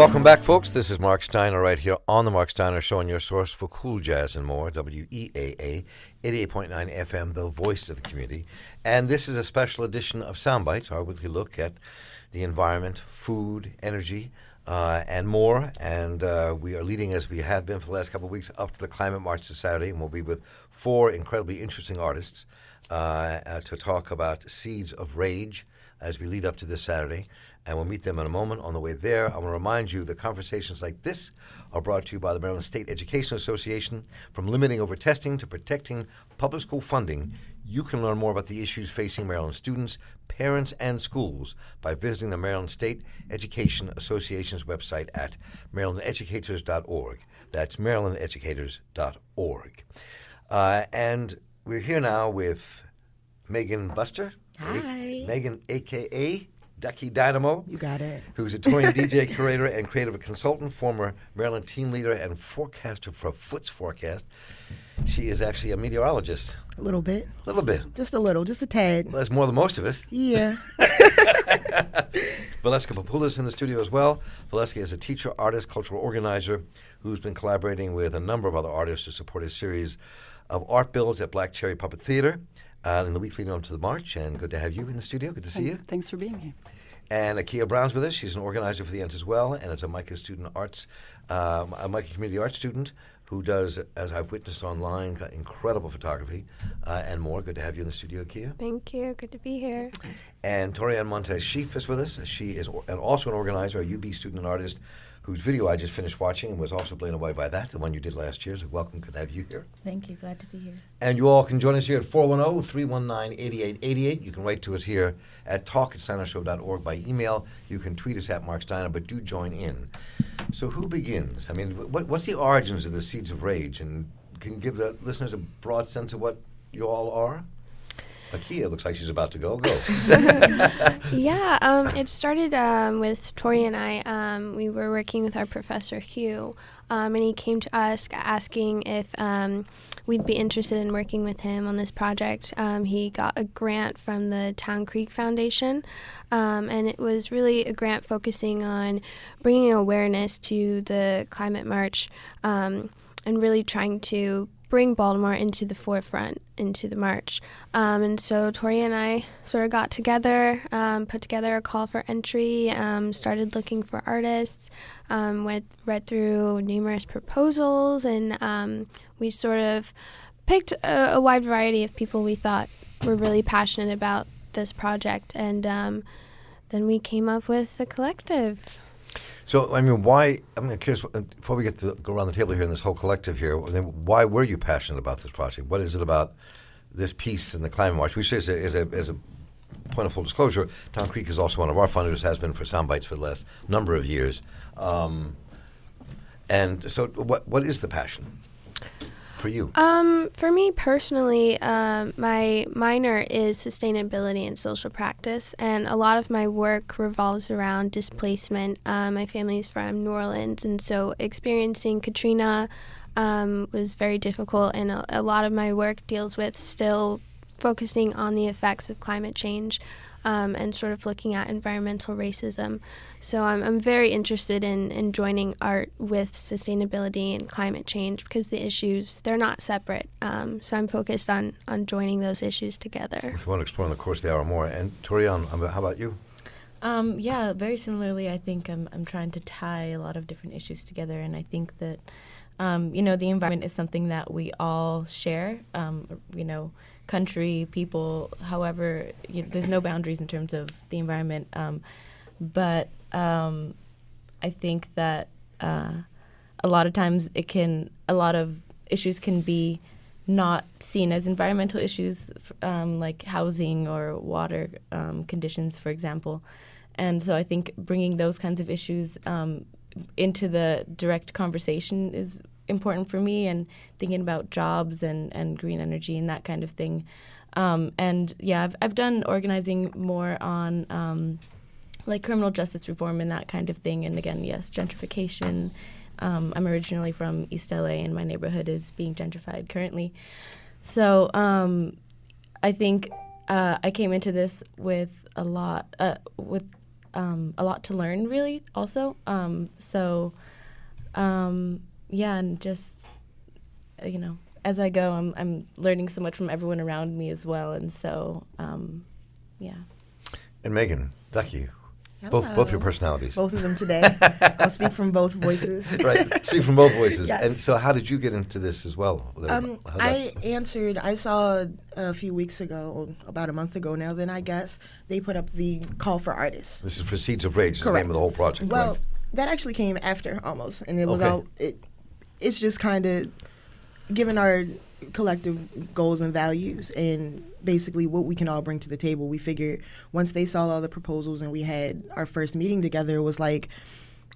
Welcome back, folks. This is Marc Steiner right here on the Marc Steiner Show, and your source for cool jazz and more. WEAA 88.9 FM, the voice of the community. And this is a special edition of Soundbites, our weekly look at the environment, food, energy, uh, and more. And uh, we are leading, as we have been for the last couple of weeks, up to the Climate March this Saturday, and we'll be with four incredibly interesting artists uh, uh to talk about Seeds of Rage as we lead up to this Saturday and we'll meet them in a moment on the way there. I want to remind you that conversations like this are brought to you by the Maryland State Education Association. From limiting over testing to protecting public school funding, you can learn more about the issues facing Maryland students, parents, and schools by visiting the Maryland State Education Association's website at marylandeducators.org. That's marylandeducators.org. Uh, and we're here now with Megan Buster. Hi. Megan, a.k.a. Ducky Dynamo. You got it. Who's a touring DJ, curator, and creative consultant, former Maryland team leader, and forecaster for Foots Forecast. She is actually a meteorologist. A little bit. A little bit. Just a little, just a tad. Well, that's more than most of us. Yeah. Valeska Populoh in the studio as well. Valeska is a teacher, artist, cultural organizer who's been collaborating with a number of other artists to support a series of art builds at Black Cherry Puppet Theater uh, in the week leading on to the March. And good to have you in the studio. Good to see you. Thanks for being here. And Akia Brown's with us. She's an organizer for the Ents as well, and is a MICA student arts, um, a MICA community arts student who does, as I've witnessed online, incredible photography uh, and more. Good to have you in the studio, Kia. Thank you. Good to be here. And Torianne Montez Sheaf is with us. She is or, and also an organizer, a UB student and artist whose video I just finished watching and was also blown away by that, the one you did last year. So welcome, good to have you here. Thank you, glad to be here. And you all can join us here at 410 319 8888. You can write to us here at talk at steinershow.org by email. You can tweet us at Marc Steiner, but do join in. So who begins? I mean, what, what's the origins of the Seeds of Rage? And can you give the listeners a broad sense of what you all are? Akia looks like she's about to go. Go. yeah, um, it started um, with Tori and I. Um, we were working with our professor Hugh, um, and he came to us asking if um, we'd be interested in working with him on this project. Um, he got a grant from the Town Creek Foundation, and it was really a grant focusing on bringing awareness to the climate march and really trying to bring Baltimore into the forefront, into the march. Um, and so Tori and I sort of got together, um, put together a call for entry, um, started looking for artists, um, went read through numerous proposals, and um, we sort of picked a, a, wide variety of people we thought were really passionate about this project, and um, then we came up with the collective. So, I mean, why? I'm curious. Uh, before we get to go around the table here in this whole collective here, why were you passionate about this project? What is it about this piece in the climate march? We say as a, as a, as a point of full disclosure, Town Creek is also one of our funders, has been for Soundbites for the last number of years. Um, and so, what what is the passion? For you? Um, for me personally, uh, my minor is sustainability and social practice, and a lot of my work revolves around displacement. Uh, my family's from New Orleans, and so experiencing Katrina um, was very difficult, and a, a lot of my work deals with still focusing on the effects of climate change um, and sort of looking at environmental racism. So I'm, I'm very interested in, in joining art with sustainability and climate change because the issues, they're not separate. Um, so I'm focused on, on joining those issues together. If you want to explore in the course of the hour more. And Torian, how about you? Um, yeah, very similarly, I think I'm, I'm trying to tie a lot of different issues together, and I think that, um, you know, the environment is something that we all share. Um, you know, country, people, however, you know, there's no boundaries in terms of the environment. Um, but um, I think that uh, a lot of times it can, a lot of issues can be not seen as environmental issues, um, like housing or water um, conditions, for example. And so I think bringing those kinds of issues um, into the direct conversation is important for me and thinking about jobs and, and green energy and that kind of thing. Um, and yeah, I've, I've done organizing more on um, like criminal justice reform and that kind of thing. And again, yes, gentrification. Um, I'm originally from East LA, and my neighborhood is being gentrified currently. So um, I think uh, I came into this with a lot, uh, with um, a lot to learn, really. Also, um, so um, yeah, and just uh, you know, as I go, I'm I'm learning so much from everyone around me as well, and so um, yeah. And Megan, Ducky, both both your personalities. Both of them today. I'll speak from both voices. right. Speak from both voices. Yes. And so, how did you get into this as well? Um, I answered. I saw a few weeks ago, about a month ago now. Then I guess they put up the call for artists. this is for Seeds of Rage. Is the Correct. name of the whole project. Well, right? that actually came after almost, and it was Okay. all. It, it's just kind of given our collective goals and values, and basically what we can all bring to the table. We figured once they saw all the proposals and we had our first meeting together, it was like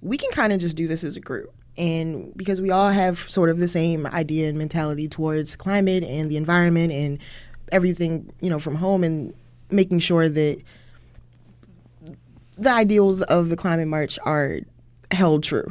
we can kind of just do this as a group. And because we all have sort of the same idea and mentality towards climate and the environment and everything, you know, from home and making sure that the ideals of the climate march are held true.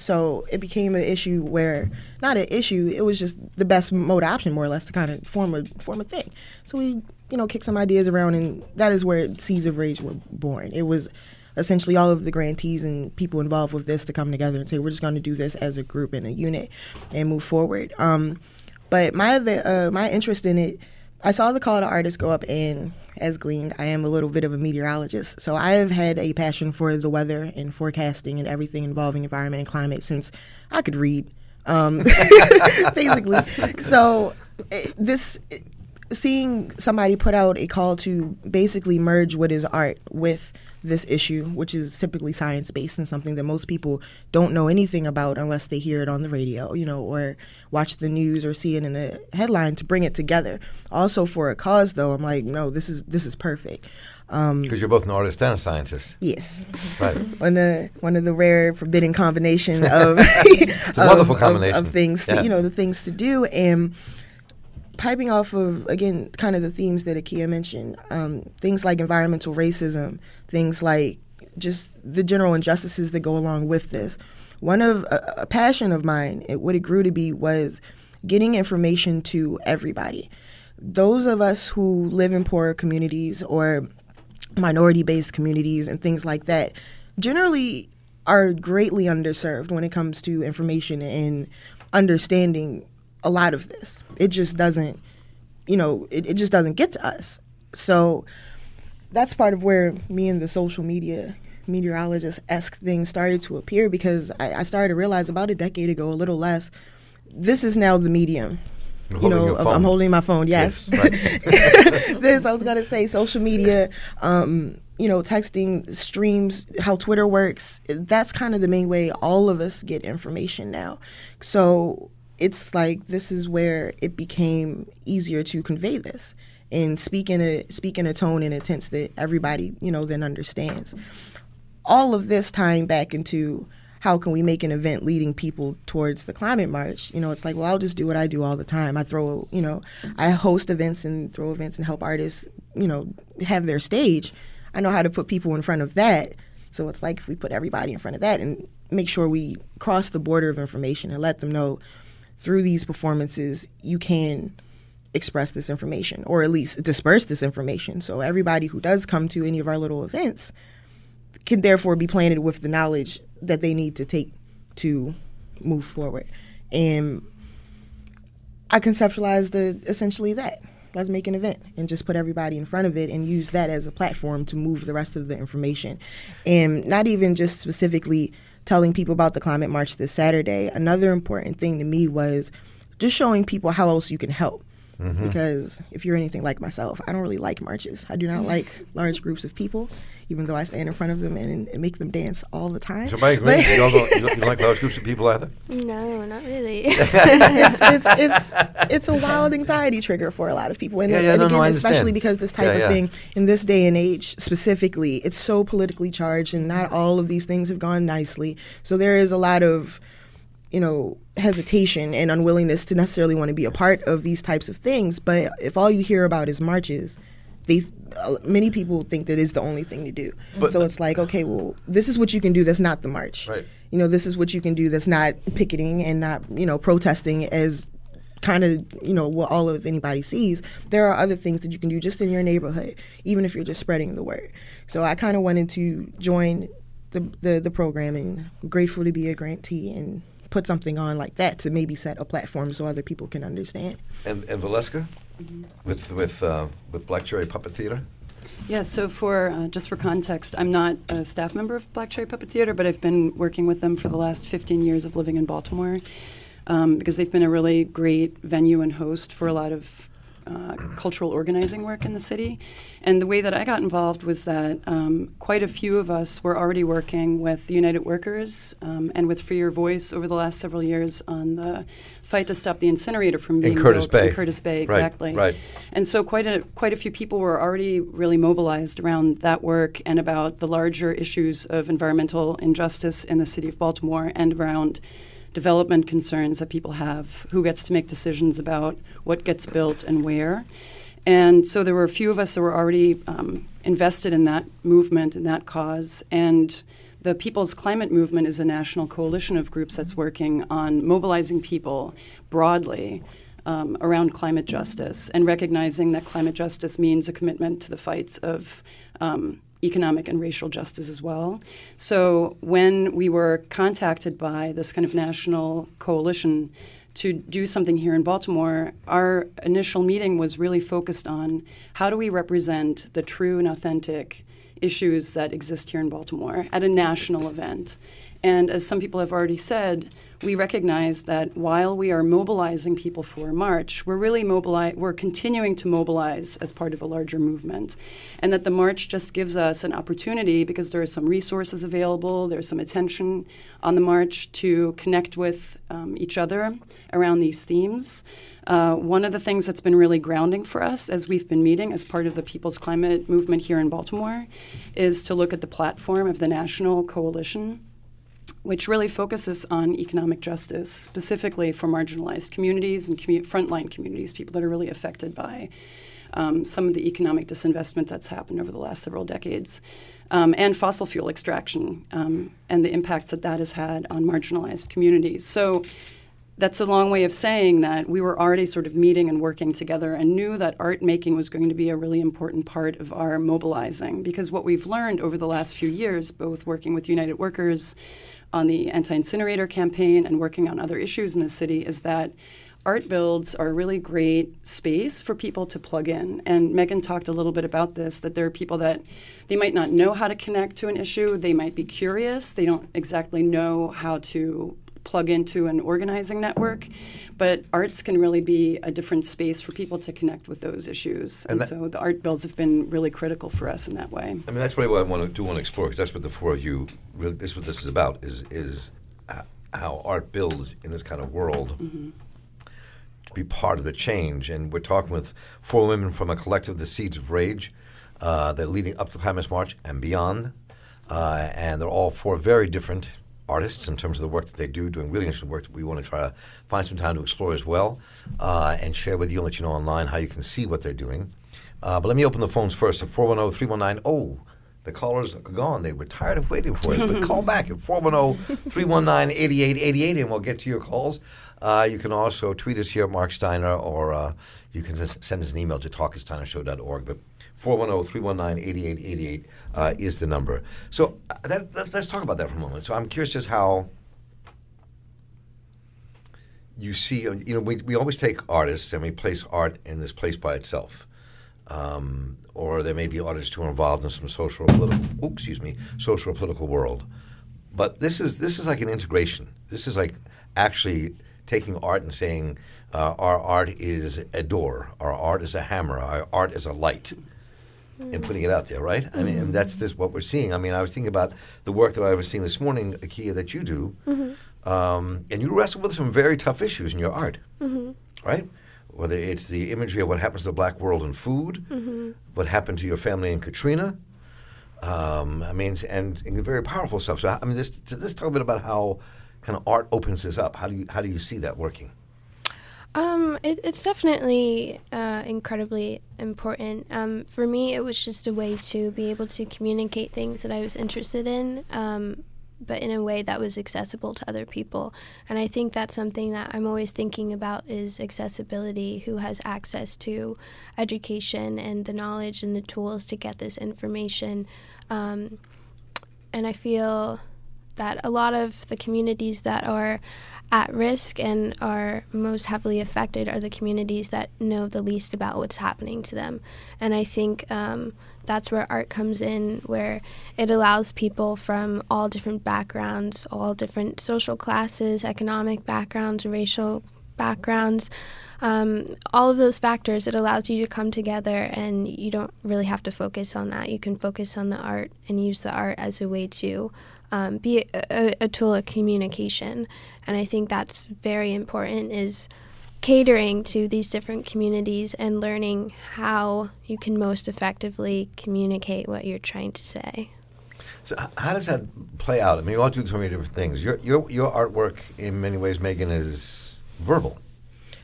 So it became an issue where not an issue, it was just the best mode option more or less to kind of form a form a thing. So we, you know, kicked some ideas around and that is where Seeds of Rage were born. It was essentially all of the grantees and people involved with this to come together and say we're just going to do this as a group and a unit and move forward. Um, but my uh, my interest in it, I saw the call to artists go up, and as gleaned, I am a little bit of a meteorologist. So I have had a passion for the weather and forecasting and everything involving environment and climate since I could read, um, basically. So eh, this. Seeing somebody put out a call to basically merge what is art with this issue, which is typically science based and something that most people don't know anything about unless they hear it on the radio, you know, or watch the news or see it in a headline to bring it together. Also for a cause though, I'm like, no, this is this is perfect. Um, Because you're both an artist and a scientist. yes. Right. One of one of the rare forbidden combination of wonderful combination. of, things to, Yeah. you know the things to do and piping off of again kind of the themes that Akia mentioned um, things like environmental racism things like just the general injustices that go along with this. One of a, a passion of mine it, what it grew to be was getting information to everybody. Those of us who live in poorer communities or minority based communities and things like that generally are greatly underserved when it comes to information and understanding a lot of this. It just doesn't, you know, it, it just doesn't get to us. So that's part of where me and the social media meteorologist esque thing started to appear because I, I started to realize about a decade ago, a little less, this is now the medium. You're you know. I'm holding my phone. Yes, Yes, right. this I was gonna say social media, um, you know, texting, streams, how Twitter works. That's kind of the main way all of us get information now. So it's like this is where it became easier to convey this and speak in a speak in a tone and a tense that everybody you know then understands. All of this tying back into how can we make an event leading people towards the climate march? You know, it's like, well, I'll just do what I do all the time. I throw, you know, I host events and throw events and help artists, you know, have their stage. I know how to put people in front of that. So it's like if we put everybody in front of that and make sure we cross the border of information and let them know through these performances you can express this information or at least disperse this information. So everybody who does come to any of our little events can therefore be planted with the knowledge that they need to take to move forward. And I conceptualized uh, essentially that. Let's make an event and just put everybody in front of it and use that as a platform to move the rest of the information. And not even just specifically telling people about the climate march this Saturday. Another important thing to me was just showing people how else you can help. Mm-hmm. Because if you're anything like myself, I don't really like marches. I do not mm-hmm. like large groups of people, even though I stand in front of them and, and make them dance all the time. So, Mike, But- you, don't, you, don't, you don't like large groups of people either? No, not really. it's, it's it's it's a wild anxiety trigger for a lot of people, and, Yeah, yeah, and no, again, no, I especially because this type Yeah, of yeah. thing in this day and age, specifically, it's so politically charged, and not all of these things have gone nicely. So there is a lot of you know hesitation and unwillingness to necessarily want to be a part of these types of things. But if all you hear about is marches, they uh, many people think that is the only thing to do. But- so it's like, okay, well, this is what you can do. That's not the march Right. you know, this is what you can do that's not picketing and not, you know, protesting as kind of you know what all of anybody sees there are other things that you can do just in your neighborhood even if you're just spreading the word so i kind of wanted to join the, the the program and grateful to be a grantee and put something on like that to maybe set a platform so other people can understand. And, and Valeska, with with uh, with Black Cherry Puppet Theater. Yeah, so for uh, just for context, I'm not a staff member of Black Cherry Puppet Theater, but I've been working with them for the last 15 years of living in Baltimore um, because they've been a really great venue and host for a lot of uh, cultural organizing work in the city. And the way that I got involved was that um, quite a few of us were already working with United Workers um, and with Free Your Voice over the last several years on the fight to stop the incinerator from being Curtis built Bay. in Curtis Bay, Right, exactly. right. And so quite a quite a few people were already really mobilized around that work and about the larger issues of environmental injustice in the city of Baltimore and around development concerns that people have, who gets to make decisions about what gets built and where. And so there were a few of us that were already um, invested in that movement and that cause. And the People's Climate Movement is a national coalition of groups that's working on mobilizing people broadly um, around climate justice and recognizing that climate justice means a commitment to the fights of um, economic and racial justice as well. So when we were contacted by this kind of national coalition to do something here in Baltimore, our initial meeting was really focused on how do we represent the true and authentic issues that exist here in Baltimore at a national event. And as some people have already said, we recognize that while we are mobilizing people for march, we're really mobilize, we're continuing to mobilize as part of a larger movement. And that the march just gives us an opportunity because there are some resources available, there's some attention on the march to connect with um, each other around these themes. Uh, one of the things that's been really grounding for us as we've been meeting as part of the People's Climate Movement here in Baltimore is to look at the platform of the National Coalition which really focuses on economic justice, specifically for marginalized communities and commu- frontline communities, people that are really affected by um, some of the economic disinvestment that's happened over the last several decades, um, and fossil fuel extraction um, and the impacts that that has had on marginalized communities. So that's a long way of saying that we were already sort of meeting and working together and knew that art making was going to be a really important part of our mobilizing. Because what we've learned over the last few years, both working with United Workers on the anti incinerator campaign and working on other issues in the city, is that art builds are a really great space for people to plug in. And Megan talked a little bit about this that there are people that they might not know how to connect to an issue, they might be curious, they don't exactly know how to plug into an organizing network, but arts can really be a different space for people to connect with those issues. And And, that- so the art builds have been really critical for us in that way. I mean, that's really what I want to do want to explore because that's what the four of you really. This is what this is about. Is is how art builds in this kind of world to be part of the change. And we're talking with four women from a collective, the Seeds of Rage, uh, that are leading up to the Climate March and beyond. Uh, and they're all four very different artists in terms of the work that they do, doing really interesting work that we want to try to find some time to explore as well uh, and share with you and let you know online how you can see what they're doing. Uh, but let me open the phones first at 410 319 Oh, the callers are gone. They were tired of waiting for us. But call back at 410 319 8888 and we'll get to your calls. Uh, you can also tweet us here at Marc Steiner or uh, you can just send us an email to talk at steinershow.org. But 410-319-8888 uh, is the number. So uh, that, that- let's talk about that for a moment. So I'm curious just how you see, uh, you know, we, we always take artists and we place art in this place by itself. Um, or there may be artists who are involved in some social or political, oops, excuse me, social or political world. But this is this is like an integration. This is like actually taking art and saying uh, our art is a door, our art is a hammer, our art is a light, and putting it out there, right? I mean, that's this what we're seeing. I mean, I was thinking about the work that I was seeing this morning, Akia, that you do, um, and you wrestle with some very tough issues in your art, right? Whether it's the imagery of what happens to the black world in food, what happened to your family in Katrina. Um, I mean, and, and very powerful stuff. So, I mean, this, let's talk a bit about how kind of art opens this up. How do you how do you see that working? Um, it, it's definitely uh, incredibly important. Um, for me, it was just a way to be able to communicate things that I was interested in. Um, but in a way that was accessible to other people. And I think that's something that I'm always thinking about is accessibility, who has access to education and the knowledge and the tools to get this information. Um, and I feel that a lot of the communities that are at risk and are most heavily affected are the communities that know the least about what's happening to them. And I think um, that's where art comes in, where it allows people from all different backgrounds, all different social classes, economic backgrounds, racial backgrounds, um, all of those factors, it allows you to come together and you don't really have to focus on that. You can focus on the art and use the art as a way to um, be a, a, tool of communication. And I think that's very important is catering to these different communities and learning how you can most effectively communicate what you're trying to say. So how does that play out? I mean, you all do so many different things. Your your your artwork, in many ways, Megan, is verbal.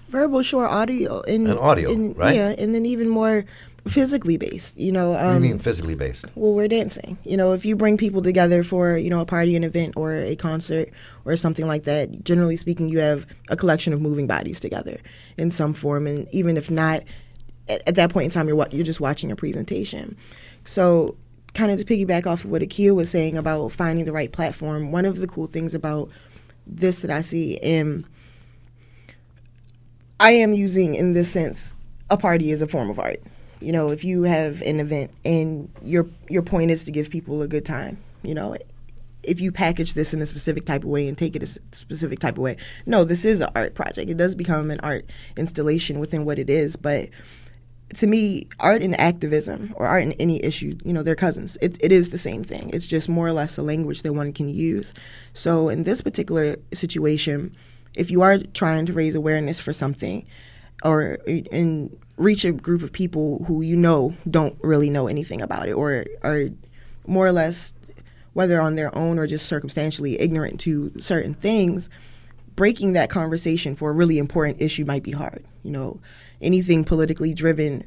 Verbal, short, audio, and, and audio, and, right? Yeah, and then even more physically based. You know, um, what do you um, mean physically based? Well, we're dancing. You know, if you bring people together for you know a party, an event, or a concert, or something like that, generally speaking, you have a collection of moving bodies together in some form, and even if not, at, at that point in time, you're you're just watching a presentation. So, kind of to piggyback off of what Akia was saying about finding the right platform, one of the cool things about this that I see in I am using in this sense a party as a form of art you know, if you have an event and your your point is to give people a good time, you know, if you package this in a specific type of way and take it a specific type of way, no, this is an art project. It does become an art installation within what it is, but to me, art and activism or art and any issue, you know, they're cousins. It, it is the same thing. It's just more or less a language that one can use. So in this particular situation, if you are trying to raise awareness for something, or in reach a group of people who you know don't really know anything about it or are more or less whether on their own or just circumstantially ignorant to certain things breaking that conversation for a really important issue might be hard you know. Anything politically driven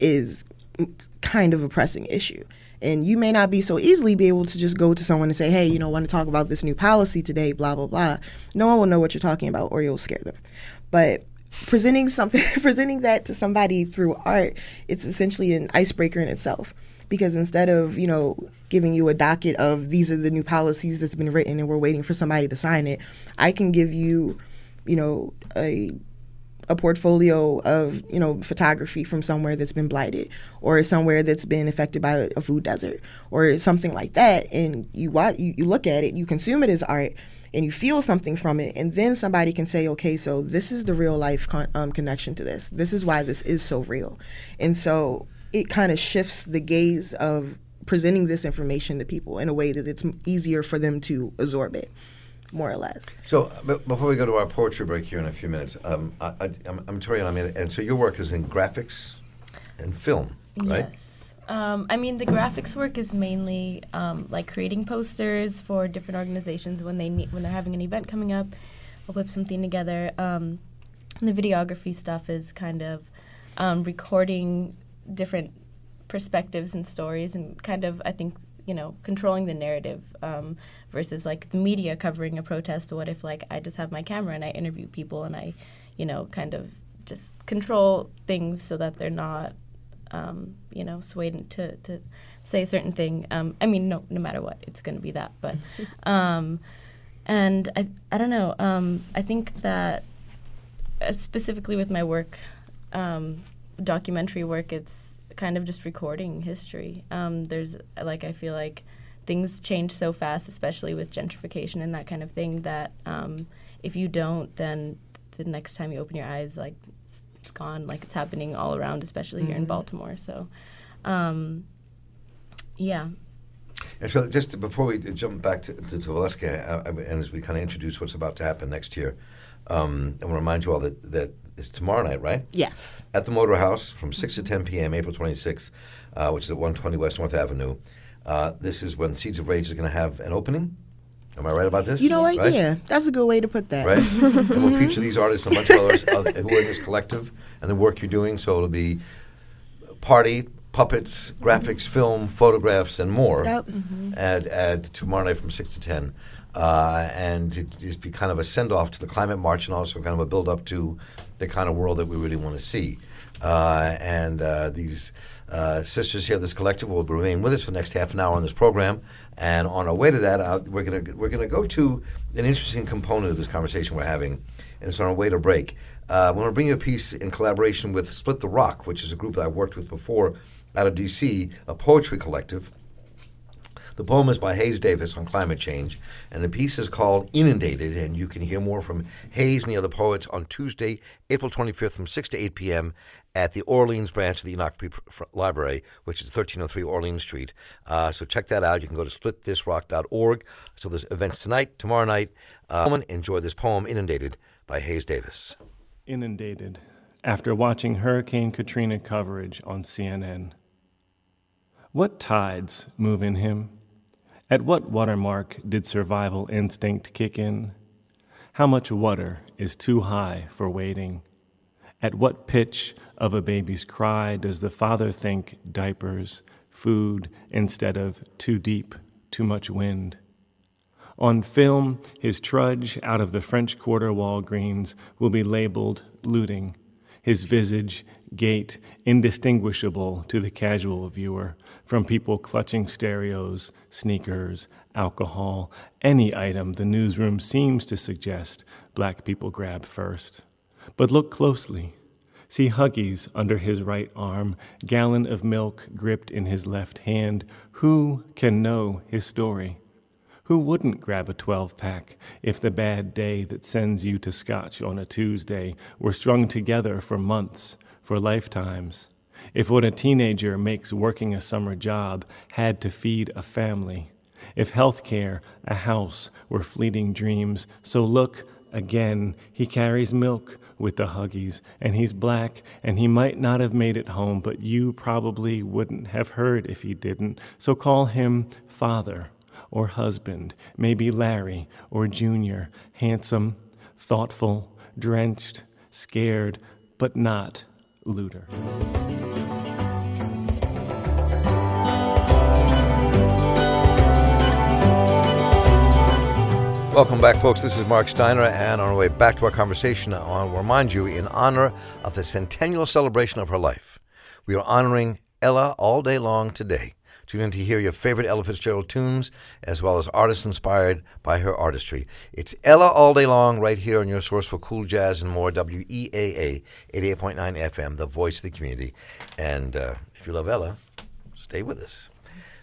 is kind of a pressing issue. And you may not be so easily be able to just go to someone and say hey you know want to talk about this new policy today blah blah blah. No one will know what you're talking about or you'll scare them. But presenting something presenting that to somebody through art it's essentially an icebreaker in itself. Because instead of you know giving you a docket of these are the new policies that's been written and we're waiting for somebody to sign it i can give you you know a a portfolio of you know photography from somewhere that's been blighted or somewhere that's been affected by a food desert or something like that. And you watch you, you look at it you consume it as art and you feel something from it, and then somebody can say, okay, so this is the real life con- um, connection to this. This is why this is so real. And so it kind of shifts the gaze of presenting this information to people in a way that it's easier for them to absorb it more or less. So, before we go to our poetry break here in a few minutes, um, I, am I'm Torian, I mean, and so your work is in graphics and film, right? Yes. Um, I mean, the graphics work is mainly um, like creating posters for different organizations when they need, when they're having an event coming up. I'll whip something together. Um, the videography stuff is kind of um, recording different perspectives and stories, and kind of I think you know controlling the narrative um, versus like the media covering a protest. What if like I just have my camera and I interview people and I, you know, kind of just control things so that they're not um, you know, swayed to, to say a certain thing. Um, I mean, no, no matter what, it's going to be that. But, um, and I, I don't know. Um, I think that uh, specifically with my work, um, documentary work, it's kind of just recording history. Um, there's like I feel like things change so fast, especially with gentrification and that kind of thing. That if you don't, then the next time you open your eyes, like it's gone. Like it's happening all around, especially mm-hmm. here in mm-hmm. Baltimore. So, um, yeah. And so, just before we jump back to, to, to Valeska, uh, and as we kind of introduce what's about to happen next year, um, I want to remind you all that, that it's tomorrow night, right? Yes. At the Motor House from 6 to 10 p.m., April 26th, uh, which is at 120 West North Avenue. Uh, this is when Seeds of Rage is going to have an opening. Am I right about this? You know what? Right? Yeah, that's a good way to put that. Right? and we'll feature these artists and a bunch of others uh, who are in this collective and the work you're doing. So it'll be party, puppets, graphics, film, photographs, and more. Yep. At, at tomorrow night from six to ten, uh, and it is be kind of a send off to the climate march, and also kind of a build up to the kind of world that we really want to see. Uh, and uh, these uh, sisters here, this collective, will remain with us for the next half an hour on this program. And on our way to that, uh, we're gonna we're gonna go to an interesting component of this conversation we're having, and it's on our way to break. Uh, I want to bring you a piece in collaboration with Split This Rock, which is a group that I've worked with before out of D.C., a poetry collective. The poem is by Hayes Davis on climate change, and the piece is called Inundated, and you can hear more from Hayes and the other poets on Tuesday, April 25th from 6 to 8 p.m. at the Orleans branch of the Enoch P- Library, which is 1303 Orleans Street. Uh, so check that out. You can go to splitthisrock.org. So there's events tonight, tomorrow night. Uh, enjoy this poem, Inundated, by Hayes Davis. inundated after watching Hurricane Katrina coverage on CNN. What tides move in him? At what watermark did survival instinct kick in? How much water is too high for wading? At what pitch of a baby's cry does the father think diapers, food, instead of too deep, too much wind? On film, his trudge out of the French Quarter Walgreens will be labeled looting, his visage, gait indistinguishable to the casual viewer from people clutching stereos, sneakers, alcohol, any item the newsroom seems to suggest black people grab first. But look closely. See Huggies under his right arm, gallon of milk gripped in his left hand. Who can know his story? Who wouldn't grab a 12 pack if the bad day that sends you to Scotch on a Tuesday were strung together for months, for lifetimes? If what a teenager makes working a summer job had to feed a family? If health care, a house, were fleeting dreams? So look again, he carries milk with the Huggies, and he's black, and he might not have made it home, but you probably wouldn't have heard if he didn't. So call him Father or husband, maybe Larry or Junior, handsome, thoughtful, drenched, scared, but not looter. Welcome back, folks. This is Marc Steiner, and on our way back to our conversation, I want to remind you in honor of the centennial celebration of her life, we are honoring Ella all day long today. Tune in to hear your favorite Ella Fitzgerald tunes, as well as artists inspired by her artistry. It's Ella all day long, right here on your source for cool jazz and more, WEAA 88.9 FM, the voice of the community. And uh, if you love Ella, stay with us.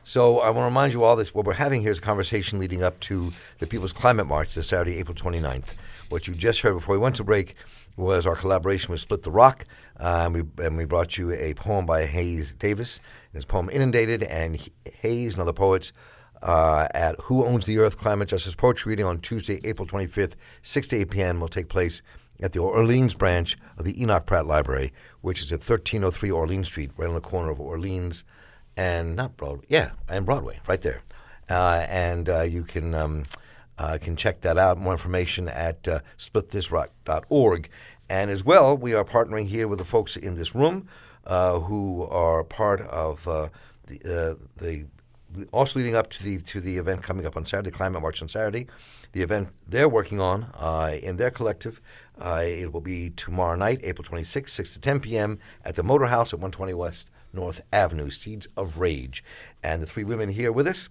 So I want to remind you all this. What we're having here is a conversation leading up to the People's Climate March this Saturday, April 29th. What you just heard before we went to break was our collaboration with Split This Rock, uh, and, we, and we brought you a poem by Hayes Davis. His poem Inundated, and Hayes and other poets uh, at Who Owns the Earth Climate Justice Poetry Reading on Tuesday, April 25th, 6 to 8 p.m. will take place at the Orleans branch of the Enoch Pratt Library, which is at 1303 Orleans Street, right on the corner of Orleans and not Broadway, yeah, and Broadway, right there. Uh, and uh, you can um, uh, can check that out. More information at uh, splitthisrock.org. And as well, we are partnering here with the folks in this room uh, who are part of uh, the, uh, the also leading up to the to the event coming up on Saturday, Climate March on Saturday. The event they're working on uh, in their collective, uh, it will be tomorrow night, April 26th, 6 to 10 p.m. at the Motor House at 120 West North Avenue, Seeds of Rage. And the three women here with us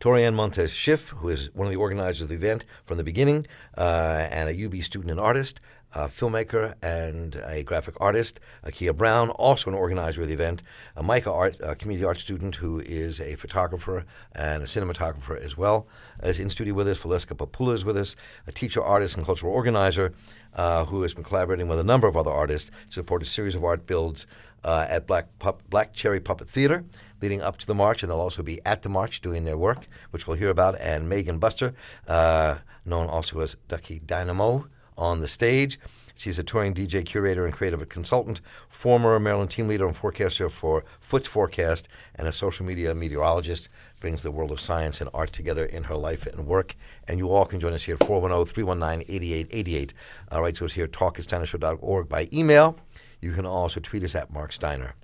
Torianne Montez Schiff, who is one of the organizers of the event from the beginning, uh, and a UB student and artist, a filmmaker and a graphic artist. Akia Brown, also an organizer of the event. A MICA Art, a community art student who is a photographer and a cinematographer as well. Is in studio with us. Valeska Populoh is with us, a teacher, artist, and cultural organizer uh, who has been collaborating with a number of other artists to support a series of art builds uh, at Black, Pup- Black Cherry Puppet Theater leading up to the march, and they'll also be at the march doing their work, which we'll hear about. And Megan Buster, uh, known also as Ducky Dynamo, on the stage. She's a touring DJ, curator, and creative consultant, former Maryland team leader and forecaster for Foot's Forecast, and a social media meteorologist. Brings the world of science and art together in her life and work. And you all can join us here at 410 319 8888. Uh, write to us here at by email. You can also tweet us at Marc Steiner.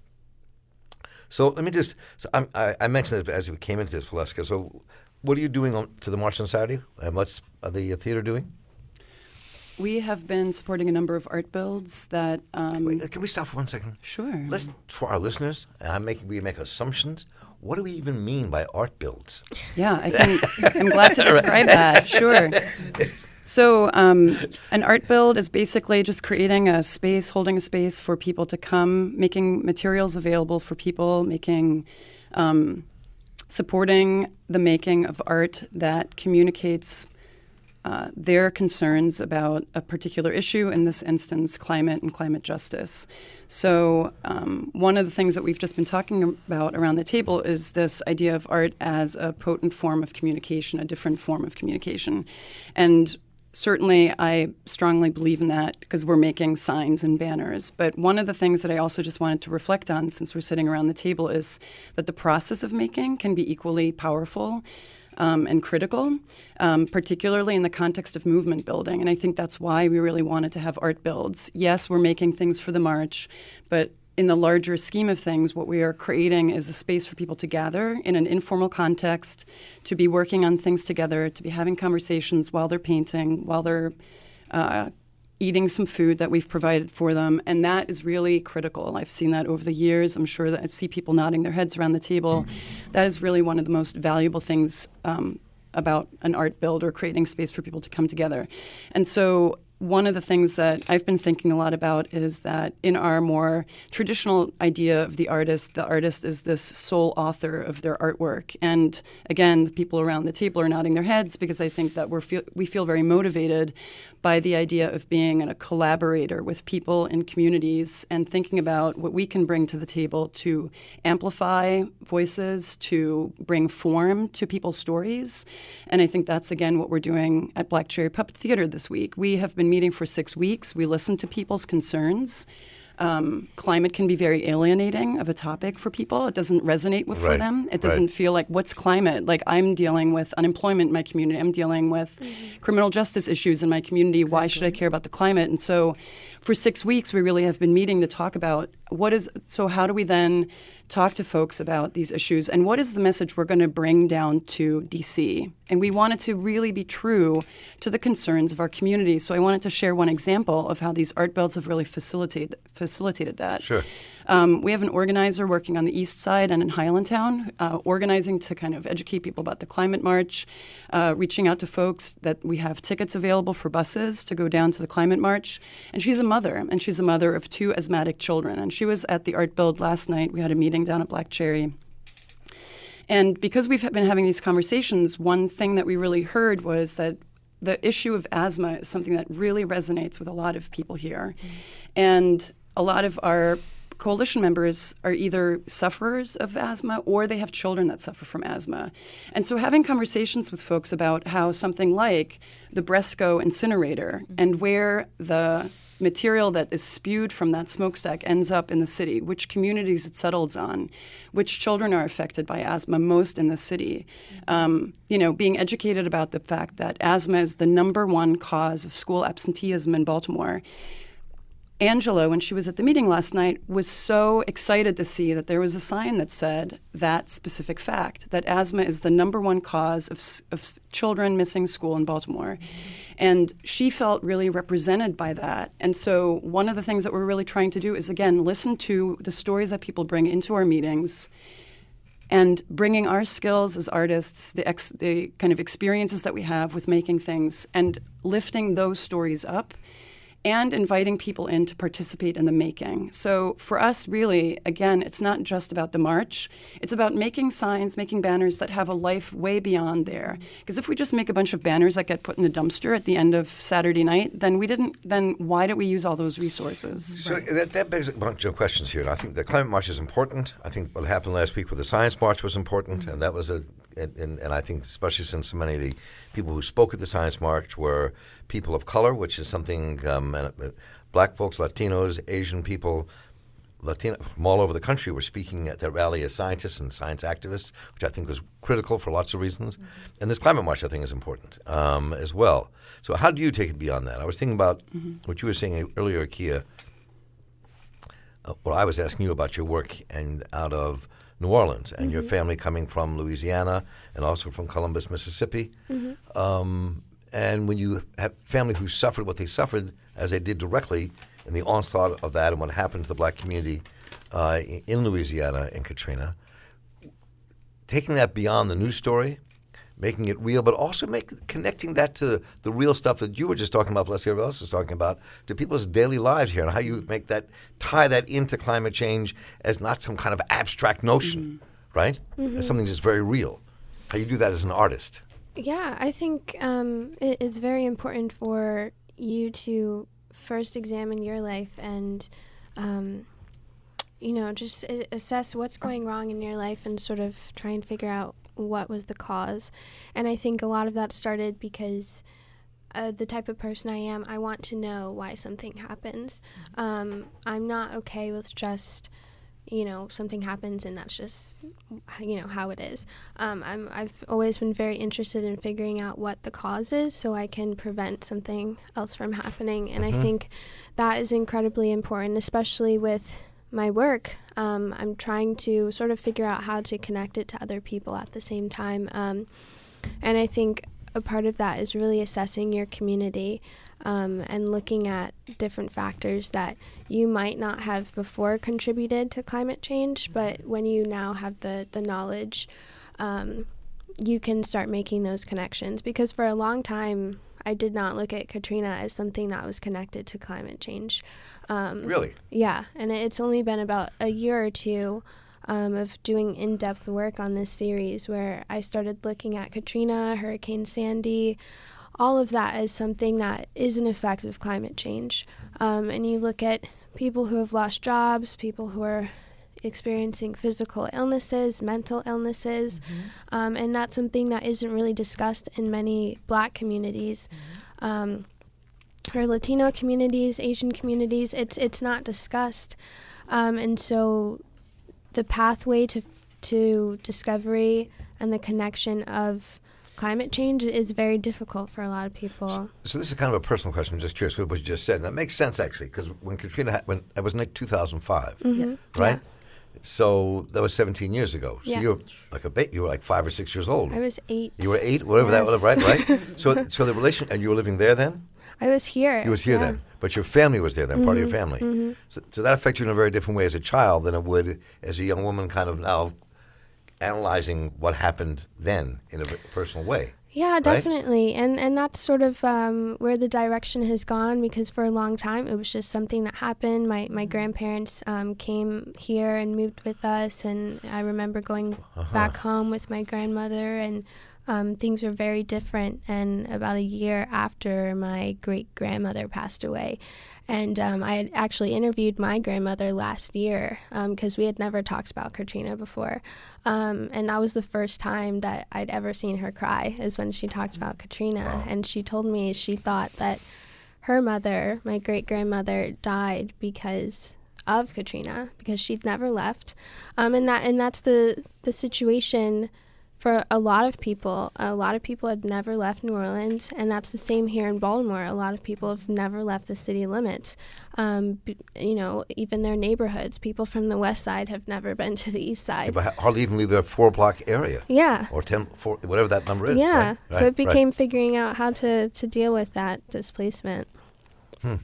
So let me just. So I, I mentioned it as we came into this, Valeska. So, what are you doing on, to the march on Saturday? And what's uh, the theater doing? We have been supporting a number of art builds that. Um, Wait, can we stop for one second? Sure. Let's for our listeners. I'm making we make assumptions. What do we even mean by art builds? Yeah, I can. I'm glad to describe that. Sure. So, um, an art build is basically just creating a space, holding a space for people to come, making materials available for people, making, um, supporting the making of art that communicates uh, their concerns about a particular issue, in this instance, climate and climate justice. So, um, one of the things that we've just been talking about around the table is this idea of art as a potent form of communication, a different form of communication. And certainly I strongly believe in that because we're making signs and banners. But one of the things that I also just wanted to reflect on since we're sitting around the table is that the process of making can be equally powerful. Um, and critical, um, particularly in the context of movement building. And I think that's why we really wanted to have art builds. Yes, we're making things for the march, but in the larger scheme of things, what we are creating is a space for people to gather in an informal context, to be working on things together, to be having conversations while they're painting, while they're uh, eating some food that we've provided for them. And that is really critical. I've seen that over the years. I'm sure that I see people nodding their heads around the table. That is really one of the most valuable things um, about an art build or creating space for people to come together. And so one of the things that I've been thinking a lot about is that in our more traditional idea of the artist, the artist is this sole author of their artwork. And again, the people around the table are nodding their heads because I think that we're feel, we feel very motivated by the idea of being a collaborator with people in communities and thinking about what we can bring to the table to amplify voices, to bring form to people's stories. And I think that's, again, what we're doing at Black Cherry Puppet Theater this week. We have been meeting for six weeks. We listen to people's concerns. Um, climate can be very alienating of a topic for people. It doesn't resonate with Right. for them. It doesn't Right. feel like what's climate. Like I'm dealing with unemployment in my community. I'm dealing with criminal justice issues in my community. Why should I care about the climate? And so, for six weeks, we really have been meeting to talk about what is. So how do we then talk to folks about these issues and what is the message we're going to bring down to DC? And we wanted to really be true to the concerns of our community. So I wanted to share one example of how these art builds have really facilitated facilitated that. Sure. Um, we have an organizer working on the east side and in Highlandtown, uh, organizing to kind of educate people about the climate march, uh, reaching out to folks that we have tickets available for buses to go down to the climate march. And she's a mother, and she's a mother of two asthmatic children. And she was at the art build last night. We had a meeting down at Black Cherry. And because we've been having these conversations, one thing that we really heard was that the issue of asthma is something that really resonates with a lot of people here. Mm-hmm. And a lot of our coalition members are either sufferers of asthma or they have children that suffer from asthma. And so having conversations with folks about how something like the Bresco incinerator mm-hmm. and where the material that is spewed from that smokestack ends up in the city, which communities it settles on, which children are affected by asthma most in the city. Um, you know, being educated about the fact that asthma is the number one cause of school absenteeism in Baltimore. Angela, when she was at the meeting last night, was so excited to see that there was a sign that said that specific fact that asthma is the number one cause of, of children missing school in Baltimore. And she felt really represented by that. And so, one of the things that we're really trying to do is, again, listen to the stories that people bring into our meetings and bringing our skills as artists, the, ex, the kind of experiences that we have with making things, and lifting those stories up and inviting people in to participate in the making. So for us, really, again, it's not just about the march. It's about making signs, making banners that have a life way beyond there. Because if we just make a bunch of banners that get put in a dumpster at the end of Saturday night, then we didn't. Then why did we use all those resources? So that, that begs a bunch of questions here. And I think the climate march is important. I think what happened last week with the science march was important, mm-hmm. and that was a and, and, and I think especially since so many of the people who spoke at the science march were people of color, which is something um, uh, black folks, Latinos, Asian people. Latino from all over the country were speaking at that rally as scientists and science activists, which I think was critical for lots of reasons. And this climate march, I think, is important um, as well. So, how do you take it beyond that? I was thinking about what you were saying earlier, Kia. Uh, well, I was asking you about your work, and out of New Orleans, and your family coming from Louisiana and also from Columbus, Mississippi. Um, and when you have family who suffered what they suffered, as they did directly in the onslaught of that and what happened to the black community uh, in Louisiana in Katrina, taking that beyond the news story, making it real, but also make connecting that to the real stuff that you were just talking about, plus everybody else is talking about, to people's daily lives here, and how you make that tie that into climate change as not some kind of abstract notion, right? As something just very real. How you do that as an artist. Yeah, I think um, it, it's very important for you to first examine your life and, um, you know, just assess what's going wrong in your life and sort of try and figure out what was the cause. And I think a lot of that started because uh, the type of person I am, I want to know why something happens. Um, I'm not okay with just you know something happens and that's just you know how it is um, I'm, i've always been very interested in figuring out what the cause is so i can prevent something else from happening and i think that is incredibly important especially with my work um, i'm trying to sort of figure out how to connect it to other people at the same time um, and i think a part of that is really assessing your community um, and looking at different factors that you might not have before contributed to climate change, but when you now have the, the knowledge, um, you can start making those connections. Because for a long time, I did not look at Katrina as something that was connected to climate change. Um, Really? yeah, and it's only been about a year or two um, of doing in depth work on this series where I started looking at Katrina, Hurricane Sandy, all of that as something that is an effect of climate change. Um, and you look at people who have lost jobs, people who are experiencing physical illnesses, mental illnesses, um, and that's something that isn't really discussed in many black communities. Um, or Latino communities, Asian communities, it's it's not discussed, um, and so the pathway to to discovery and the connection of climate change is very difficult for a lot of people. So this is kind of a personal question. I'm just curious what you just said. And that makes sense actually, because when Katrina ha- when it was in like 2005, Mhm. right? So that was 17 years ago. So Yeah. you were like a ba- you were like five or six years old. I was eight. You were eight, whatever that was, right? Right. so so the relation, and you were living there then. I was here. You was here yeah. then, but your family was there then, part of your family. mhm. So, so that affected you in a very different way as a child than it would as a young woman, kind of now analyzing what happened then in a personal way. Yeah, definitely, and and that's sort of um, where the direction has gone because for a long time it was just something that happened. My my grandparents um, came here and moved with us, and I remember going back home with my grandmother, and um, things were very different. And about a year after my great grandmother passed away, and um, I had actually interviewed my grandmother last year because we had never talked about Katrina before. Um, and that was the first time that I'd ever seen her cry, is when she talked about Katrina. And she told me she thought that her mother, my great grandmother, died because of Katrina, because she'd never left. Um, and that and that's the the situation for a lot of people. A lot of people had never left New Orleans, and that's the same here in Baltimore. A lot of people have never left the city limits. Um, b- you know, even their neighborhoods. People from the west side have never been to the east side. But hardly even leave their four block area Yeah. or ten, four, whatever that number is. Yeah. right? So Right, it right. became figuring out how to, to deal with that displacement. Hmm.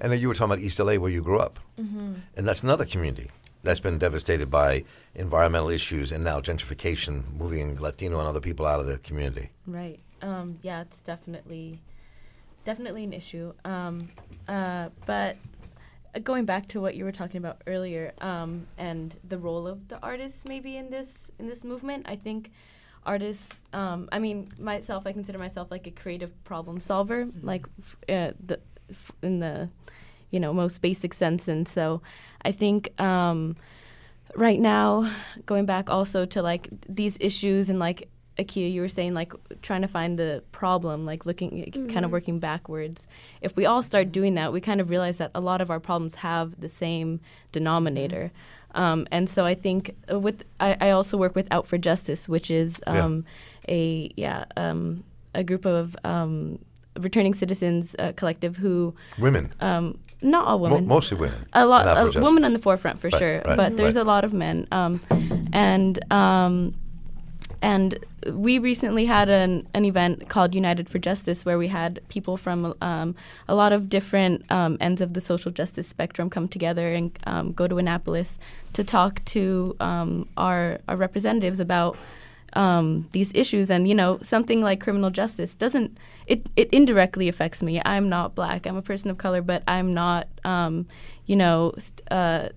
And then you were talking about East LA where you grew up. Mm-hmm. And that's another community that's been devastated by environmental issues and now gentrification, moving Latino and other people out of the community. Right. Um, yeah, it's definitely definitely an issue. Um, uh, but uh, going back to what you were talking about earlier, um, and the role of the artists maybe in this in this movement, I think artists. Um, I mean, myself, I consider myself like a creative problem solver, like f- uh, the f- in the you know most basic sense, and so I think. Um, right now going back also to like these issues and like Akia, you were saying like trying to find the problem, like looking, kind of working backwards. If we all start doing that, we kind of realize that a lot of our problems have the same denominator. Um, and so I think uh, with I, I also work with Out for Justice, which is Yeah. um, a yeah um, a group of um, returning citizens uh, collective who Women. Not all Mo- women. mostly women. a lot a Afro women justice. on the forefront for Right, sure right, but there's right. a lot of men um, and um, and we recently had an, an event called United for Justice where we had people from um, a lot of different um, ends of the social justice spectrum come together and um, go to Annapolis to talk to um, our, our representatives about um, these issues. And, you know, something like criminal justice doesn't, it, it indirectly affects me. I'm not black, I'm a person of color, but I'm not, um, you know, uh,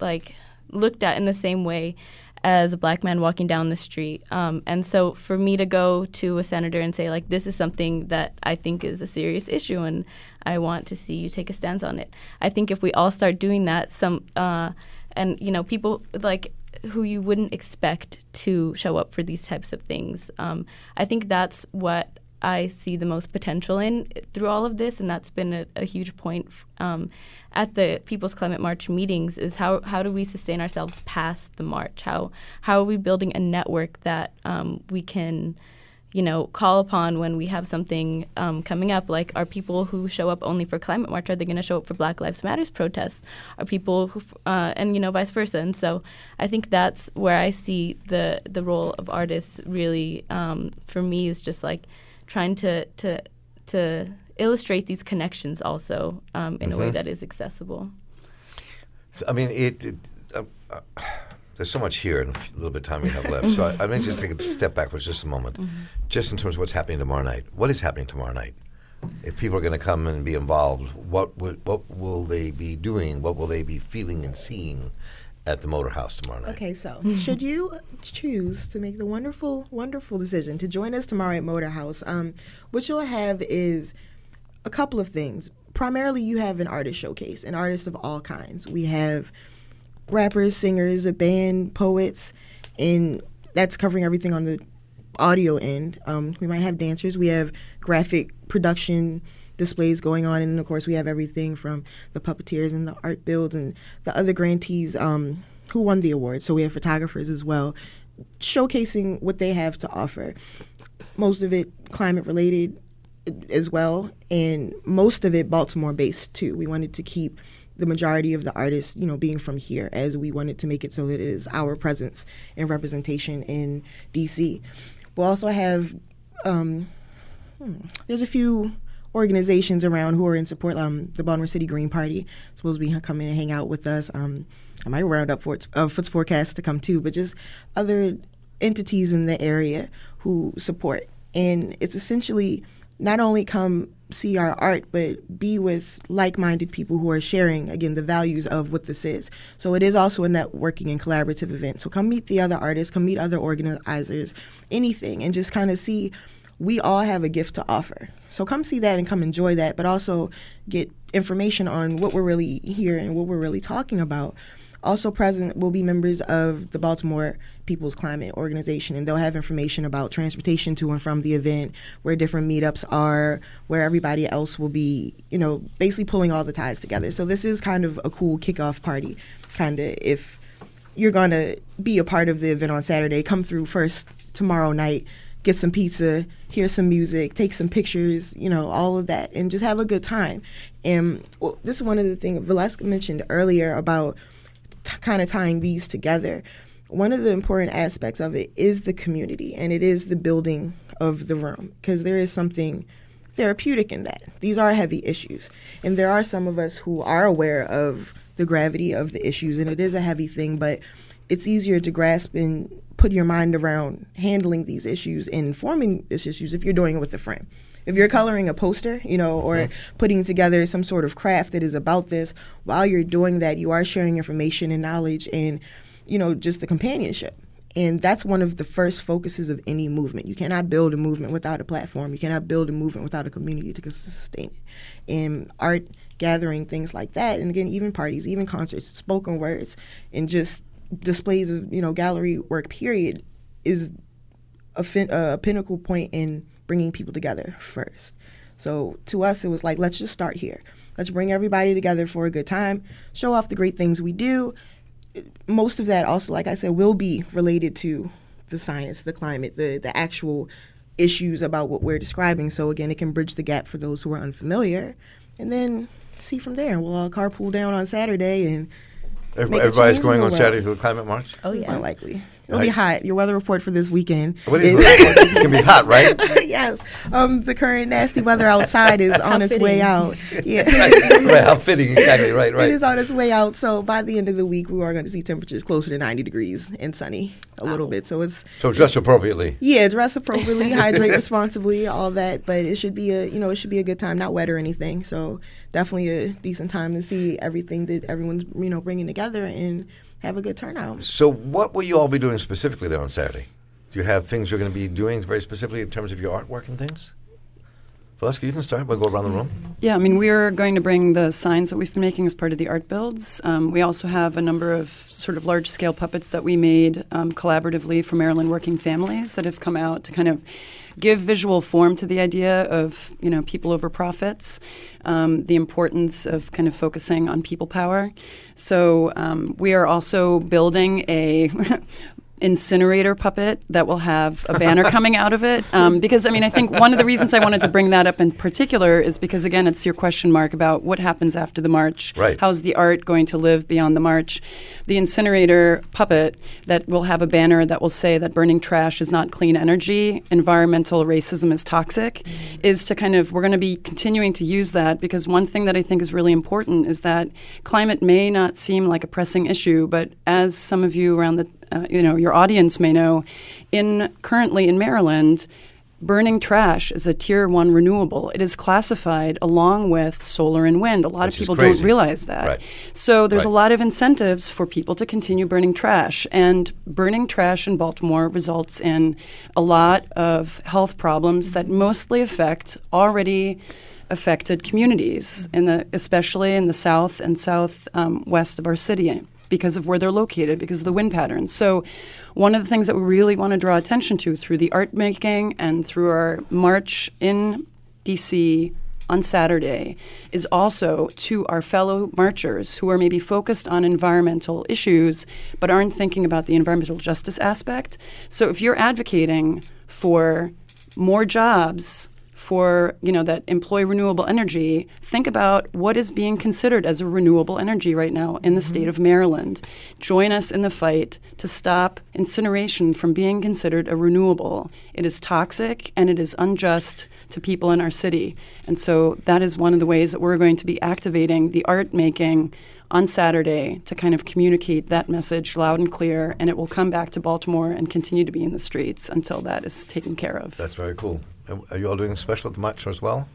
like looked at in the same way as a black man walking down the street. Um, and so for me to go to a senator and say, like, this is something that I think is a serious issue and I want to see you take a stance on it. I think if we all start doing that, some, uh, and, you know, people like, who you wouldn't expect to show up for these types of things. Um, I think that's what I see the most potential in through all of this, and that's been a, a huge point um, at the People's Climate March meetings. Is how how do we sustain ourselves past the march? How how are we building a network that um, we can, you know, call upon when we have something um, coming up? Like, are people who show up only for Climate March are they going to show up for Black Lives Matters protests? Are people who, f- uh, and you know, vice versa? And so, I think that's where I see the the role of artists really um, for me is just like trying to to to illustrate these connections also um, in a way Mhm. that is accessible. So, I mean, it. it uh, uh, there's so much here and a little bit of time we have left. so I, I may just take a step back for just a moment, just in terms of what's happening tomorrow night. What is happening tomorrow night? If people are going to come and be involved, what will, what will they be doing? What will they be feeling and seeing at the Motor House tomorrow night? Okay, so should you choose to make the wonderful, wonderful decision to join us tomorrow at Motor House, um, what you'll have is a couple of things. Primarily, you have an artist showcase, an artist of all kinds. We have rappers, singers, a band, poets, and that's covering everything on the audio end. Um, we might have dancers. We have graphic production displays going on, and of course we have everything from the puppeteers and the art builds and the other grantees um, who won the award. So we have photographers as well, showcasing what they have to offer. Most of it climate related as well, and most of it Baltimore based too. We wanted to keep the majority of the artists, you know, being from here, as we wanted to make it so that it is our presence and representation in DC. We'll also have um, hmm, there's a few organizations around who are in support. Um, the Baltimore City Green Party supposed to be coming and hang out with us. Um, I might round up Foots, uh, Foot's Forecast to come too, but just other entities in the area who support. And it's essentially not only come see our art, but be with like minded people who are sharing, again, the values of what this is. So it is also a networking and collaborative event. So come meet the other artists, come meet other organizers, anything, and just kind of see we all have a gift to offer. So come see that and come enjoy that, but also get information on what we're really here and what we're really talking about. Also present will be members of the Baltimore People's Climate Organization, and they'll have information about transportation to and from the event, where different meetups are, where everybody else will be, you know, basically pulling all the ties together. So this is kind of a cool kickoff party, kind of if you're going to be a part of the event on Saturday, come through first tomorrow night, get some pizza, hear some music, take some pictures, you know, all of that, and just have a good time. And well, this is one of the things Valeska mentioned earlier about t- kind of tying these together. One of the important aspects of it is the community, and it is the building of the room, because there is something therapeutic in that. These are heavy issues, and there are some of us who are aware of the gravity of the issues, and it is a heavy thing, but it's easier to grasp and put your mind around handling these issues and forming these issues if you're doing it with a friend. If you're coloring a poster, you know, or mm-hmm. putting together some sort of craft that is about this, while you're doing that, you are sharing information and knowledge and, you know, just the companionship. And that's one of the first focuses of any movement. You cannot build a movement without a platform. You cannot build a movement without a community to sustain it. And art gathering, things like that, and again, even parties, even concerts, spoken words, and just displays of you know gallery work. Period is a, fin- a pinnacle point in bringing people together first. So to us, it was like let's just start here. Let's bring everybody together for a good time, show off the great things we do. Most of that also, like I said, will be related to the science, the climate, the the actual issues about what we're describing. So again, it can bridge the gap for those who are unfamiliar, and then see from there. We'll all carpool down on Saturday and Every- Make a Everybody's going on. Saturday to the climate march. Oh yeah. likely. It'll be hot. Your weather report for this weekend. What is is- it's gonna be hot, right? yes. Um, the current nasty weather outside is on its way out. Yeah. right, how fitting, exactly, right, right. is on its way out. So by the end of the week, we are going to see temperatures closer to 90 degrees and sunny a little bit. So it's So dress appropriately. yeah, dress appropriately, hydrate responsibly, all that. But it should be a you know it should be a good time, not wet or anything. So definitely a decent time to see everything that everyone's you know bringing together and have a good turnout. So what will you all be doing specifically there on Saturday? Do you have things you're going to be doing very specifically in terms of your artwork and things? Valeska, you can start. We'll go around the room. Yeah, I mean, we're going to bring the signs that we've been making as part of the art builds. Um, we also have a number of sort of large scale puppets that we made um, collaboratively for Maryland working families that have come out to kind of give visual form to the idea of, you know, people over profits, um, the importance of kind of focusing on people power. So um, we are also building a incinerator puppet that will have a banner coming out of it. Um, because, I mean, I think one of the reasons I wanted to bring that up in particular is because, again, it's your question mark about what happens after the march. Right. How's the art going to live beyond the march? The incinerator puppet that will have a banner that will say that burning trash is not clean energy, environmental racism is toxic, is to kind of, we're going to be continuing to use that because one thing that I think is really important is that climate may not seem like a pressing issue, but as some of you around the uh, you know your audience may know, in currently in Maryland, burning trash is a tier one renewable. It is classified along with solar and wind. A lot Which of people don't realize that. Right. So there's Right. a lot of incentives for people to continue burning trash, and burning trash in Baltimore results in a lot of health problems that mostly affect already affected communities in the especially in the south and southwest um, of our city because of where they're located because of the wind patterns so one of the things that we really want to draw attention to through the art making and through our march in dc on Saturday is also to our fellow marchers who are maybe focused on environmental issues but aren't thinking about the environmental justice aspect. So if you're advocating for more jobs for you know that employ renewable energy think about what is being considered as a renewable energy right now in the state of Maryland. Join us in the fight to stop incineration from being considered a renewable. It is toxic and it is unjust to people in our city. And so that is one of the ways that we're going to be activating the art making on Saturday to kind of communicate that message loud and clear and it will come back to Baltimore and continue to be in the streets until that is taken care of. That's very cool. Are you all doing a special at the march as well?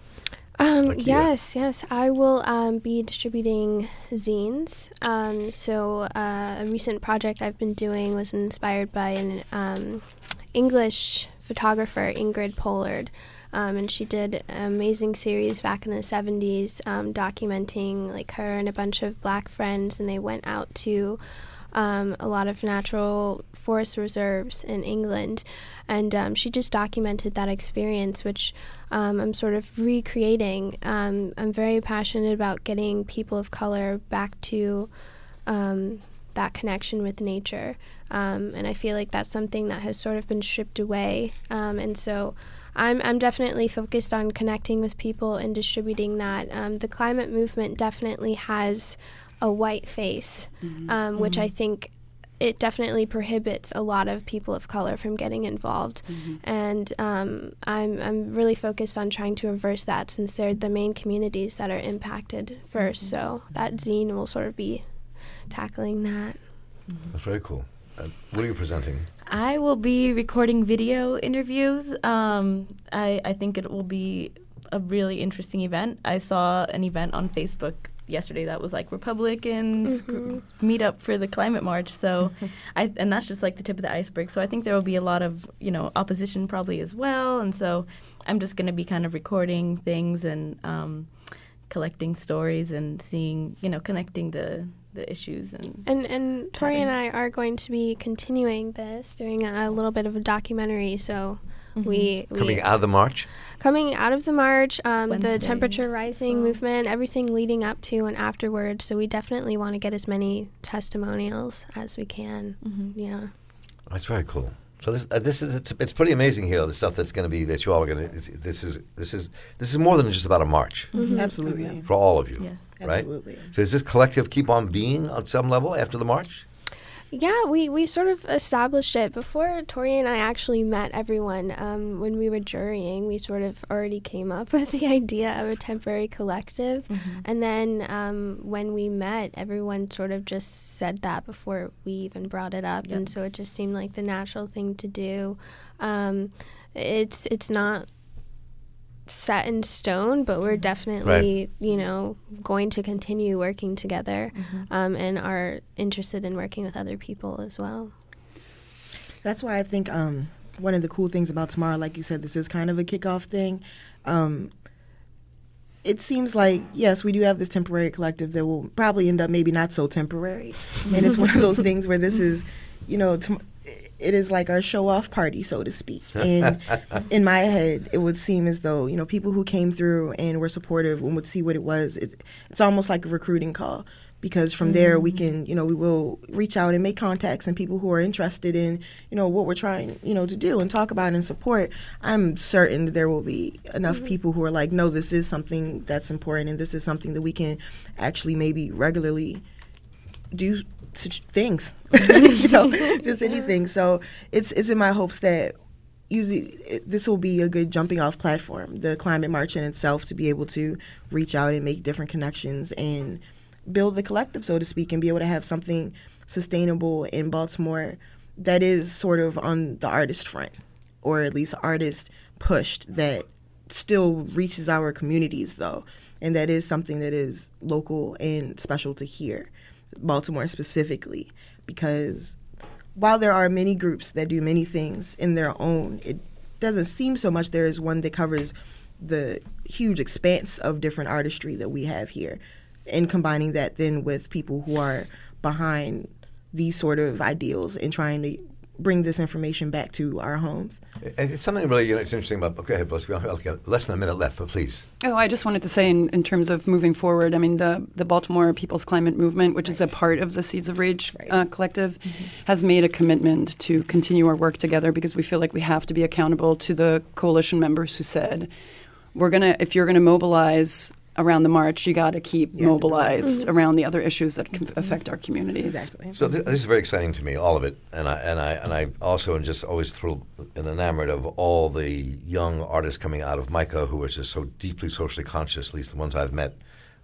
Um, Like you. yes, yes. I will um, be distributing zines. Um, so uh, a recent project I've been doing was inspired by an um, English photographer, Ingrid Pollard. Um, and she did an amazing series back in the 70s um, documenting like her and a bunch of black friends and they went out to um, a lot of natural forest reserves in England, and um, she just documented that experience, which um, I'm sort of recreating. Um, I'm very passionate about getting people of color back to um, that connection with nature, um, and I feel like that's something that has sort of been stripped away, and so. I'm, I'm definitely focused on connecting with people and distributing that. The climate movement definitely has a white face, um, which I think it definitely prohibits a lot of people of color from getting involved. And um, I'm, I'm really focused on trying to reverse that since they're the main communities that are impacted 1st So that zine will sort of be tackling that. That's very cool. Uh, what are you presenting? I will be recording video interviews. Um, I, I think it will be a really interesting event. I saw an event on Facebook yesterday that was like Republicans gr- meet up for the climate march. So, I and that's just like the tip of the iceberg. So I think there will be a lot of you know opposition probably as well. And so I'm just going to be kind of recording things and um, collecting stories and seeing you know connecting the the issues and And and Tori and I are going to be continuing this, doing a little bit of a documentary. So we, we Coming out of the march? coming out of the march, um, the temperature rising well. movement, everything leading up to and afterwards. So we definitely want to get as many testimonials as we can. Mhm. Yeah. That's very cool. So this, uh, this is it's, it's pretty amazing here. The stuff that's going to be that you all are going to. This is this is this is more than just about a march Absolutely. for all of you. Yes. right. Absolutely. So does this collective keep on being on some level after the march? Yeah, we, we sort of established it before Tori and I actually met everyone. Um, when we were jurying, we sort of already came up with the idea of a temporary collective. And then um, when we met, everyone sort of just said that before we even brought it up. And so it just seemed like the natural thing to do. Um, it's it's not set in stone, but we're definitely, you know, going to continue working together um, and are interested in working with other people as well. That's why I think um, one of the cool things about tomorrow, like you said, this is kind of a kickoff thing. Um, it seems like yes, we do have this temporary collective that will probably end up maybe not so temporary, and it's one of those things where this is, you know, tom- it is like a show off party, so to speak. And in my head, it would seem as though you know people who came through and were supportive and would see what it was. It, it's almost like a recruiting call because from there we mm. can you know we will reach out and make contacts and people who are interested in you know what we're trying you know to do and talk about and support i'm certain there will be enough mm-hmm. people who are like no this is something that's important and this is something that we can actually maybe regularly do such things you know just anything. So it's it's in my hopes that usually it, this will be a good jumping off platform the climate march in itself to be able to reach out and make different connections and build the collective so to speak and be able to have something sustainable in baltimore that is sort of on the artist front or at least artist pushed that still reaches our communities though and that is something that is local and special to here baltimore specifically because while there are many groups that do many things in their own it doesn't seem so much there is one that covers the huge expanse of different artistry that we have here and combining that then with people who are behind these sort of ideals and trying to bring this information back to our homes It's something really you know, it's interesting about. Okay, ahead, Bliss. We only have less than a minute left, but please. Oh, I just wanted to say, in, in terms of moving forward, I mean, the, the Baltimore People's Climate Movement, which is a part of the Seeds of Rage uh, collective, has made a commitment to continue our work together because we feel like we have to be accountable to the coalition members who said, we're going to, if you're going to mobilize around the march, you got to keep mobilized around the other issues that can affect our communities. exactly So th- this is very exciting to me, all of it, and I and I and I also am just always thrilled and enamored of all the young artists coming out of MICA who are just so deeply socially conscious. At least the ones I've met,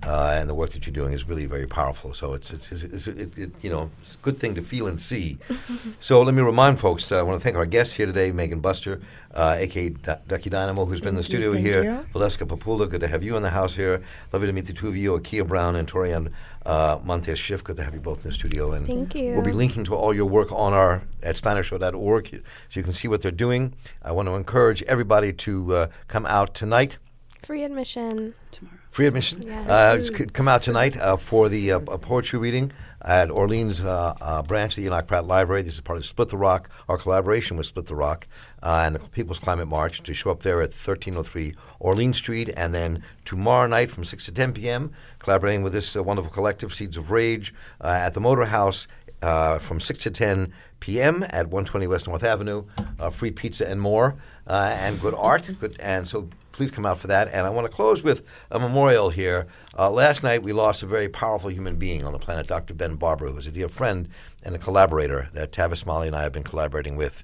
uh, and the work that you're doing is really very powerful. So it's it's, it's, it's it, it, you know it's a good thing to feel and see. so let me remind folks. Uh, I want to thank our guests here today, Megan Buster, uh, aka D- Ducky Dynamo, who's been in the studio thank here. you. Valeska Populoh, good to have you in the house here. Lovely to meet the two of you, Akia Brown and Torian uh, Montes Schiff. Good to have you both in the studio. And Thank you. We'll be linking to all your work on our at steinershow.org so you can see what they're doing. I want to encourage everybody to uh, come out tonight. Free admission. Tomorrow. Free admission. Yes. Uh, come out tonight uh, for the uh, poetry reading at Orleans uh, uh, branch of the Enoch Pratt Library. This is part of Split This Rock, our collaboration with Split This Rock uh, and the People's Climate March to show up there at 1303 Orleans Street. And then tomorrow night from 6 to 10 p.m., collaborating with this uh, wonderful collective, Seeds of Rage, uh, at the Motor House uh, from 6 to 10 p.m. at 120 West North Avenue. Free pizza and more, and good art. Good, and so please come out for that. And I want to close with a memorial here. Uh, last night we lost a very powerful human being on the planet, Dr. Ben Barber, who was a dear friend and a collaborator that Tavis Molly and I have been collaborating with.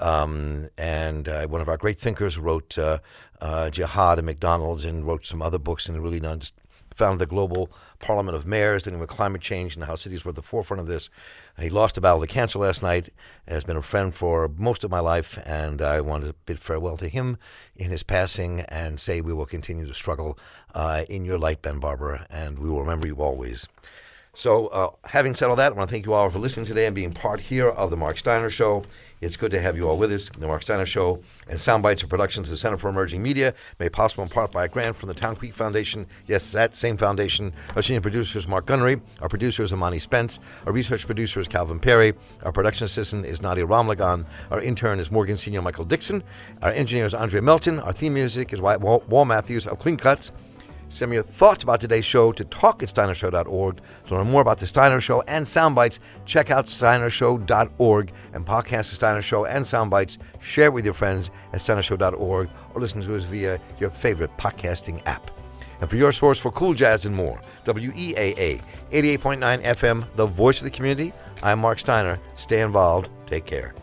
Um, and uh, one of our great thinkers wrote uh, uh, Jihad and McDonald's and wrote some other books and really done, just founded the Global Parliament of Mayors, dealing with climate change and how cities were at the forefront of this. He lost a battle to cancer last night, has been a friend for most of my life, and I want to bid farewell to him in his passing and say we will continue to struggle uh, in your light, Ben Barber, and we will remember you always. So, uh, having said all that, I want to thank you all for listening today and being part here of the Marc Steiner Show. It's good to have you all with us. The Marc Steiner Show and Soundbites are productions of the Center for Emerging Media, made possible in part by a grant from the Town Creek Foundation. Yes, that same foundation. Our senior producer is Mark Gunnery. Our producer is Amani Spence. Our research producer is Calvin Perry. Our production assistant is Nadia Ramlagan. Our intern is Morgan Senior Michael Dixon. Our engineer is Andre Melton. Our theme music is Wall Matthews of Clean Cuts. Send me your thoughts about today's show to talk at steinershow.org. To learn more about The Steiner Show and Soundbites, check out steinershow.org and podcast The Steiner Show and Soundbites. Share it with your friends at steinershow.org or listen to us via your favorite podcasting app. And for your source for cool jazz and more, WEAA 88.9 FM, the voice of the community, I'm Marc Steiner. Stay involved. Take care.